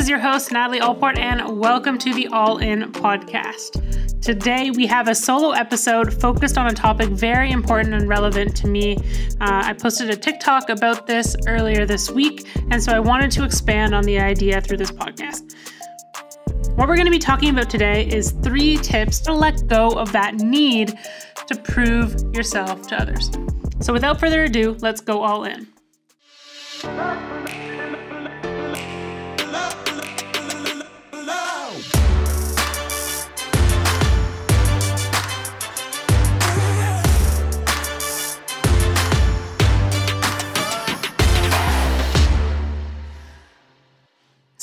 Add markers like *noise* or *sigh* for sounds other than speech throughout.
is your host, Natalie Allport, and welcome to the All In podcast. Today, we have a solo episode focused on a topic very important and relevant to me. Uh, I posted a TikTok about this earlier this week, and so I wanted to expand on the idea through this podcast. What we're going to be talking about today is three tips to let go of that need to prove yourself to others. So, without further ado, let's go all in.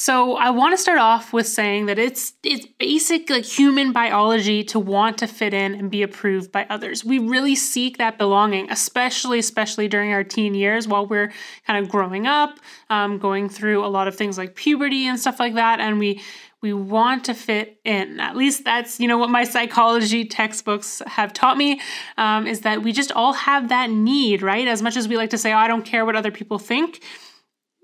So I want to start off with saying that it's it's basic like human biology to want to fit in and be approved by others. We really seek that belonging, especially especially during our teen years while we're kind of growing up, um, going through a lot of things like puberty and stuff like that, and we we want to fit in. At least that's you know what my psychology textbooks have taught me um, is that we just all have that need, right? As much as we like to say, oh, I don't care what other people think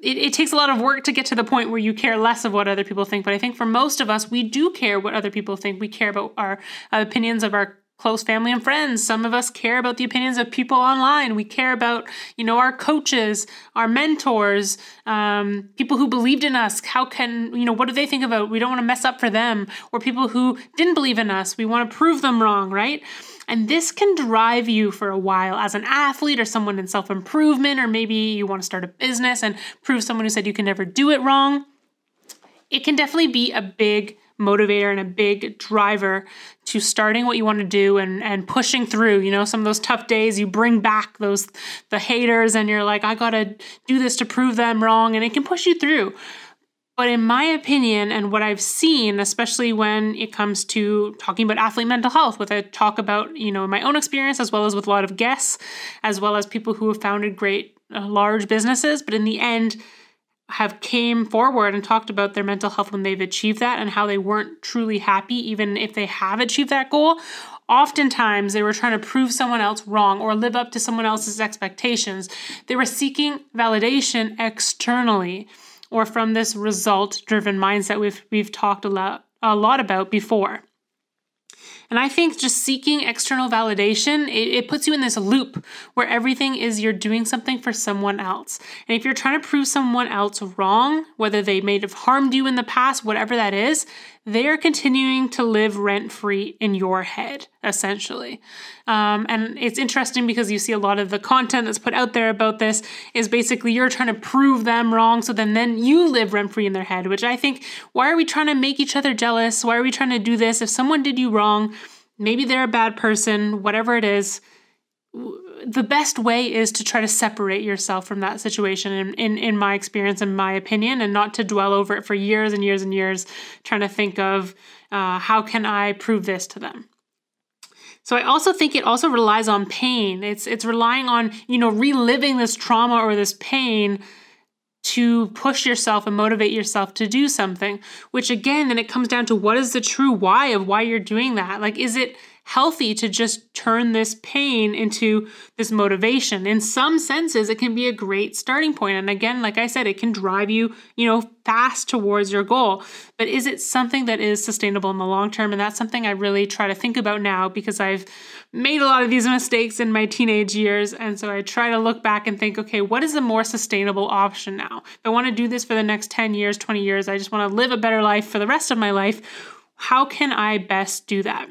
it, it, takes a lot of work to get to the point where you care less of what other people think. But I think for most of us, we do care what other people think. We care about our opinions of our close family and friends. Some of us care about the opinions of people online. We care about, you know, our coaches, our mentors, um, people who believed in us. How can, you know, what do they think about? We don't want to mess up for them. Or people who didn't believe in us. We want to prove them wrong, right? And this can drive you for a while as an athlete or someone in self improvement, or maybe you want to start a business and prove someone who said you can never do it wrong. It can definitely be a big motivator and a big driver to starting what you want to do and and pushing through you know some of those tough days you bring back those the haters and you're like i got to do this to prove them wrong and it can push you through. But in my opinion, and what I've seen, especially when it comes to talking about athlete mental health, with a talk about, you know, my own experience, as well as with a lot of guests, as well as people who have founded great uh, large businesses, but in the end, have came forward and talked about their mental health when they've achieved that and how they weren't truly happy even if they have achieved that goal oftentimes they were trying to prove someone else wrong or live up to someone else's expectations they were seeking validation externally or from this result driven mindset we've we've talked a lot a lot about before. And I think just seeking external validation, it, it, puts you in this loop where everything is you're doing something for someone else. And if you're trying to prove someone else wrong, whether they may have harmed you in the past, whatever that is, they are continuing to live rent free in your head, essentially. Um, and it's interesting because you see a lot of the content that's put out there about this is basically you're trying to prove them wrong, so then then you live rent free in their head. Which I think, why are we trying to make each other jealous? Why are we trying to do this? If someone did you wrong, maybe they're a bad person, whatever it is the best way is to try to separate yourself from that situation in, in, in my experience and my opinion and not to dwell over it for years and years and years trying to think of uh, how can i prove this to them? So i also think it also relies on pain. It's it's relying on you know reliving this trauma or this pain to push yourself and motivate yourself to do something which again then it comes down to what is the true why of why you're doing that? Like is it healthy to just turn this pain into this motivation. In some senses, it can be a great starting point. And again, like I said, it can drive you, you know, fast towards your goal. But is it something that is sustainable in the long term? And that's something I really try to think about now because I've made a lot of these *laughs* mistakes in my teenage years. And so I try to look back and think, okay, what is the more sustainable option now? If I want to do this for the next 10 years, 20 years, I just want to live a better life for the rest of my life. How can I best do that?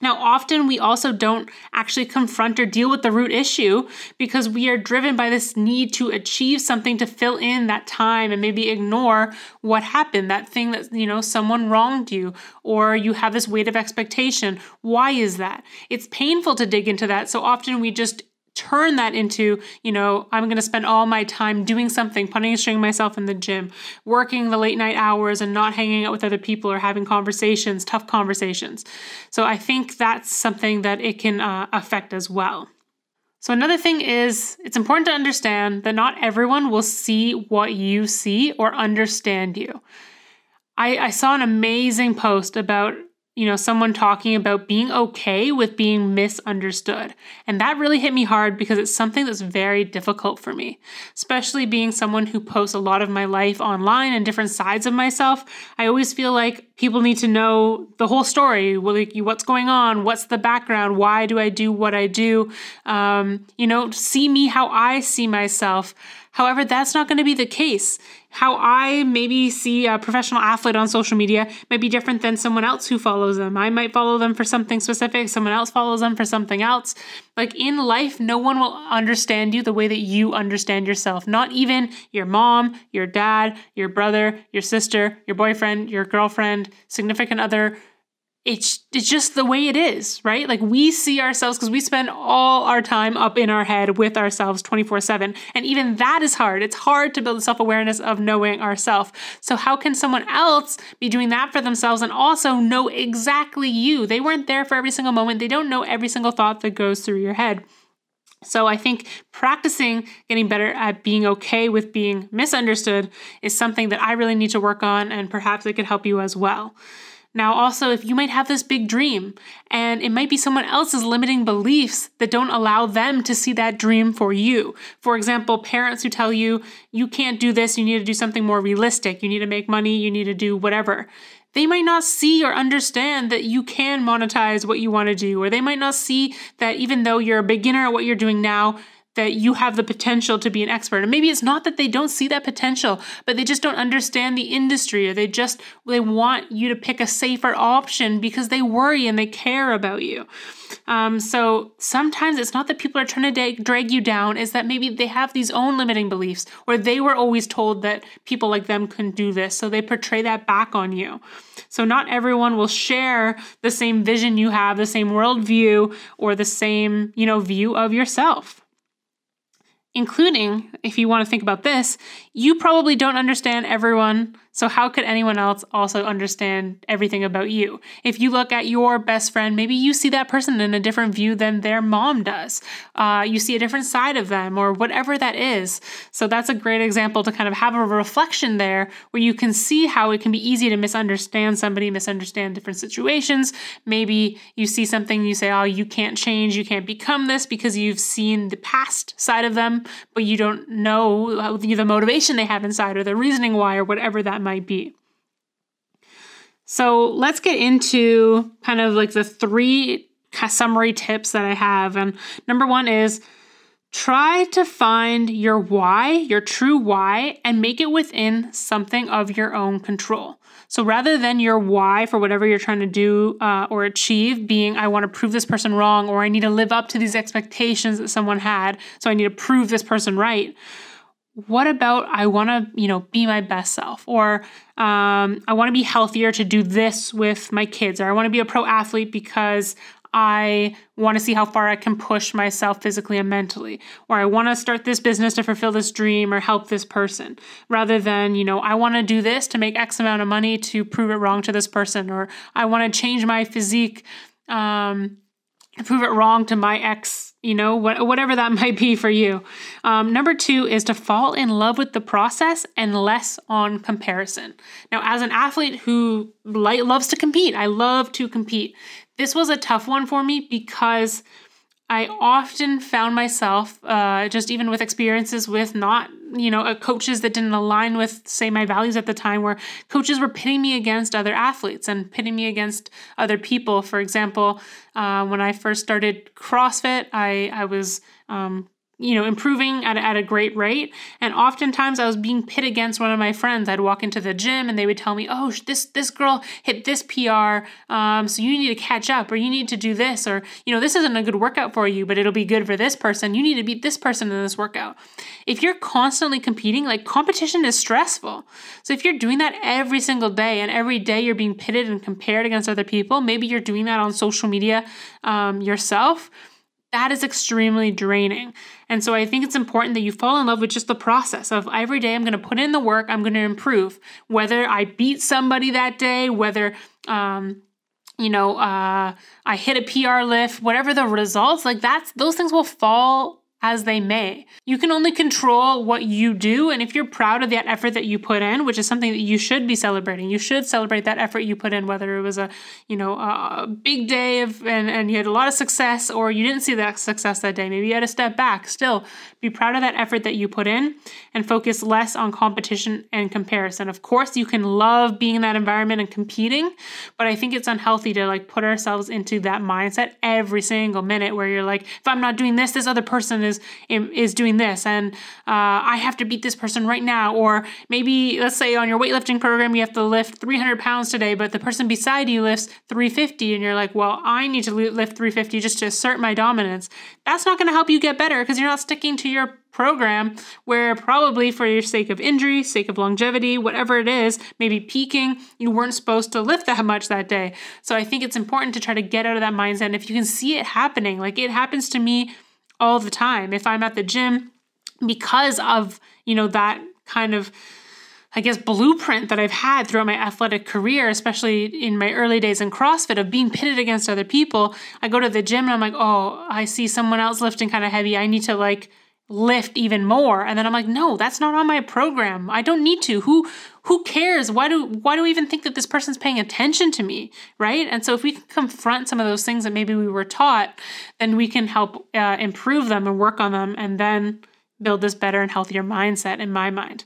Now, often we also don't actually confront or deal with the root issue because we are driven by this need to achieve something to fill in that time and maybe ignore what happened, that thing that, you know, someone wronged you or you have this weight of expectation. Why is that? It's painful to dig into that. So often we just turn that into, you know, I'm going to spend all my time doing something, punishing myself in the gym, working the late night hours and not hanging out with other people or having conversations, tough conversations. So I think that's something that it can uh, affect as well. So, another thing is it's important to understand that not everyone will see what you see or understand you. I, I saw an amazing post about you know, someone talking about being okay with being misunderstood. And that really hit me hard because it's something that's very difficult for me, especially being someone who posts a lot of my life online and different sides of myself. I always feel like people need to know the whole story, what's going on, what's the background, why do I do what I do, um, you know, see me how I see myself. However, that's not going to be the case. How I maybe see a professional athlete on social media might be different than someone else who follows them. I might follow them for something specific, someone else follows them for something else. Like in life, no one will understand you the way that you understand yourself. Not even your mom, your dad, your brother, your sister, your boyfriend, your girlfriend, significant other it's it's just the way it is, right? Like we see ourselves because we spend all our time up in our head with ourselves 24/7. And even that is hard. It's hard to build self-awareness of knowing ourselves. So how can someone else be doing that for themselves and also know exactly you? They weren't there for every single moment. They don't know every single thought that goes through your head. So I think practicing getting better at being okay with being misunderstood is something that I really need to work on and perhaps it could help you as well. Now, also, if you might have this big dream and it might be someone else's limiting beliefs that don't allow them to see that dream for you. For example, parents who tell you, you can't do this, you need to do something more realistic, you need to make money, you need to do whatever. They might not see or understand that you can monetize what you want to do, or they might not see that even though you're a beginner at what you're doing now, that you have the potential to be an expert. And maybe it's not that they don't see that potential, but they just don't understand the industry or they just they want you to pick a safer option because they worry and they care about you. Um, so sometimes it's not that people are trying to drag you down, is that maybe they have these own limiting beliefs or they were always told that people like them couldn't do this. So they portray that back on you. So not everyone will share the same vision you have, the same worldview, or the same, you know, view of yourself including, if you want to think about this, you probably don't understand everyone so, how could anyone else also understand everything about you? If you look at your best friend, maybe you see that person in a different view than their mom does. Uh, you see a different side of them, or whatever that is. So, that's a great example to kind of have a reflection there where you can see how it can be easy to misunderstand somebody, misunderstand different situations. Maybe you see something, you say, Oh, you can't change, you can't become this because you've seen the past side of them, but you don't know the motivation they have inside or the reasoning why or whatever that might be. So let's get into kind of like the three summary tips that I have. And number one is try to find your why, your true why, and make it within something of your own control. So rather than your why for whatever you're trying to do uh, or achieve being, I want to prove this person wrong, or I need to live up to these expectations that someone had, so I need to prove this person right what about I want to, you know, be my best self, or um, I want to be healthier to do this with my kids, or I want to be a pro athlete because I want to see how far I can push myself physically and mentally, or I want to start this business to fulfill this dream or help this person, rather than, you know, I want to do this to make X amount of money to prove it wrong to this person, or I want to change my physique um, prove it wrong to my ex, you know, what, whatever that *laughs* might be for you. Um, number two is to fall in love with the process and less on comparison. Now, as an athlete who loves to compete, I love to compete. This was a tough one for me because I often found myself, uh, just even with experiences with not, you know, uh, coaches that didn't align with, say, my values at the time, where coaches were pitting me against other athletes and pitting me against other people. For example, uh, when I first started CrossFit, I I was um, you know, improving at, at a great rate. And oftentimes I was being pit against one of my friends. I'd walk into the gym and they would tell me, oh, this, this girl hit this PR. Um, so you need to catch up or you need to do this or, you know, this isn't a good workout for you, but it'll be good for this person. You need to beat this person in this workout. If you're constantly competing, like competition is stressful. So if you're doing that every single day and every day you're being pitted and compared against other people, maybe you're doing that on social media um, yourself that is extremely draining. And so I think it's important that you fall in love with just the process of every day I'm going to put in the work, I'm going to improve. Whether I beat somebody that day, whether um, you know, uh, I hit a PR lift, whatever the results, like that's those things will fall as they may. You can only control what you do. And if you're proud of that effort that you put in, which is something that you should be celebrating, you should celebrate that effort you put in, whether it was a, you know, a big day of, and, and you had a lot of success or you didn't see that success that day. Maybe you had to step back. Still, be proud of that effort that you put in and focus less on competition and comparison. Of course, you can love being in that environment and competing, but I think it's unhealthy to like put ourselves into that mindset every single minute where you're like, if I'm not doing this, this other person is is doing this and uh, i have to beat this person right now or maybe let's say on your weightlifting program you have to lift 300 pounds today but the person beside you lifts 350 and you're like well i need to lift 350 just to assert my dominance that's not going to help you get better because you're not sticking to your program where probably for your sake of injury, sake of longevity, whatever it is, maybe peaking, you weren't supposed to lift that much that day. So I think it's important to try to get out of that mindset. And if you can see it happening, like it happens to me all the time. If I'm at the gym because of, you know, that kind of I guess blueprint that I've had throughout my athletic career, especially in my early days in CrossFit of being pitted against other people. I go to the gym and I'm like, "Oh, I see someone else lifting kind of heavy. I need to like lift even more. And then i'm like no that's not on my program. I don't need to. Who who cares? Why do why do we even think that this person's paying attention to me? Right? And so if we can confront some of those things that maybe we were taught then we can help uh, improve them and work on them and then build this better and healthier mindset in my mind.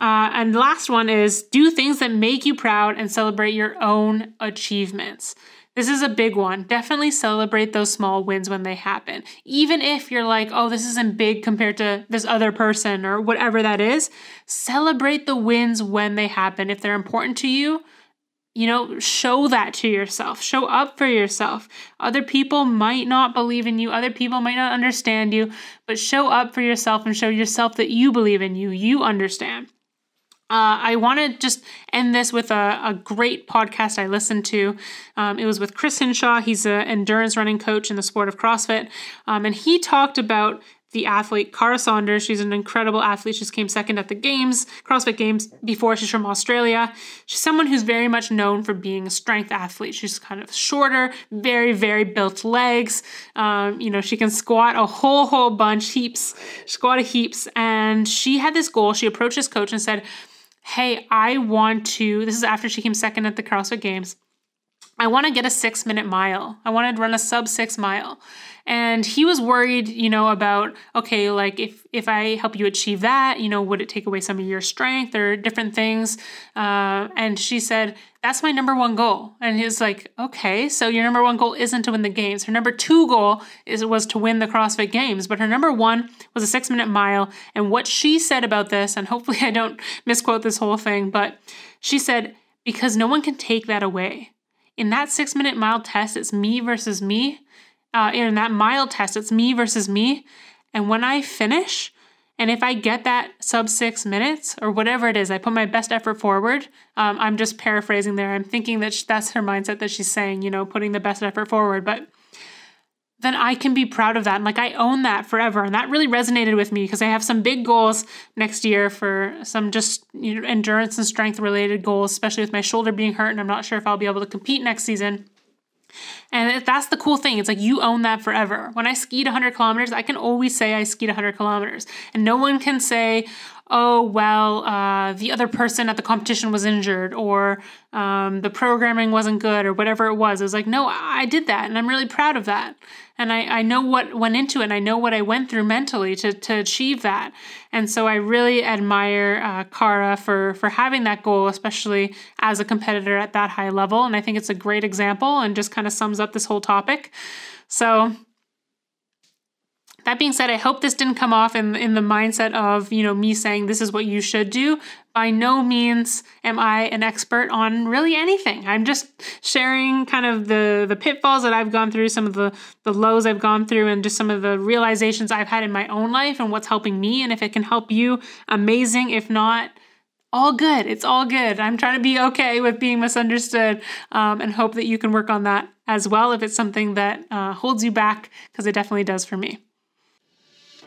Uh, and last one is do things that make you proud and celebrate your own achievements this is a big one. Definitely celebrate those small wins when they happen. Even if you're like, oh, this isn't big compared to this other person or whatever that is, celebrate the wins when they happen. If they're important to you, you know, show that to yourself. Show up for yourself. Other people might not believe in you, other people might not understand you, but show up for yourself and show yourself that you believe in you. You understand. Uh, I want to just end this with a, a, great podcast I listened to. Um, it was with Chris Hinshaw. He's an endurance running coach in the sport of CrossFit. Um, and he talked about the athlete Kara Saunders. She's an incredible athlete. She just came second at the games, CrossFit Games, before. She's from Australia. She's someone who's very much known for being a strength athlete. She's kind of shorter, very, very built legs. Um, you know, she can squat a whole, whole bunch, heaps, squat a heaps. And she had this goal. She approached this coach and said, hey, I want to, this is after she came second at the CrossFit Games. I want to get a six minute mile. I want to run a sub six mile. And he was worried, you know, about, okay, like if, if I help you achieve that, you know, would it take away some of your strength or different things? Uh, and she said, that's my number one goal. And he's like, okay, so your number one goal isn't to win the games. Her number two goal is was to win the CrossFit Games, but her number one was a six minute mile. And what she said about this, and hopefully *laughs* I don't misquote this whole thing, but she said, because no one can take that away in that six minute mile test, it's me versus me. Uh, in that mile test, it's me versus me. And when I finish, and if I get that sub six minutes or whatever it is, I put my best effort forward. Um, I'm just paraphrasing there. I'm thinking that that's her mindset that she's saying, you know, putting the best effort forward. But then I can be proud of that. And like I own that forever. And that really resonated with me because I have some big goals next year for some just you know, endurance and strength related goals, especially with my shoulder being hurt. And I'm not sure if I'll be able to compete next season. And that's the cool thing. It's like you own that forever. When I skied 100 kilometers, I can always say I skied 100 kilometers. And no one can say, oh, well, uh, the other person at the competition was injured or um, the programming wasn't good or whatever it was. It was like, no, I did that and I'm really proud of that. And I, I know what went into it and I know what I went through mentally to, to achieve that. And so I really admire uh, Kara for, for having that goal, especially as a competitor at that high level. And I think it's a great example and just kind of sums up this whole topic. So that being said, I hope this didn't come off in in the mindset of, you know, me saying this is what you should do. By no means am I an expert on really anything. I'm just sharing kind of the the pitfalls that I've gone through, some of the the lows I've gone through and just some of the realizations I've had in my own life and what's helping me and if it can help you, amazing. If not, all good. It's all good. I'm trying to be okay with being misunderstood um, and hope that you can work on that as well if it's something that uh, holds you back, because it definitely does for me.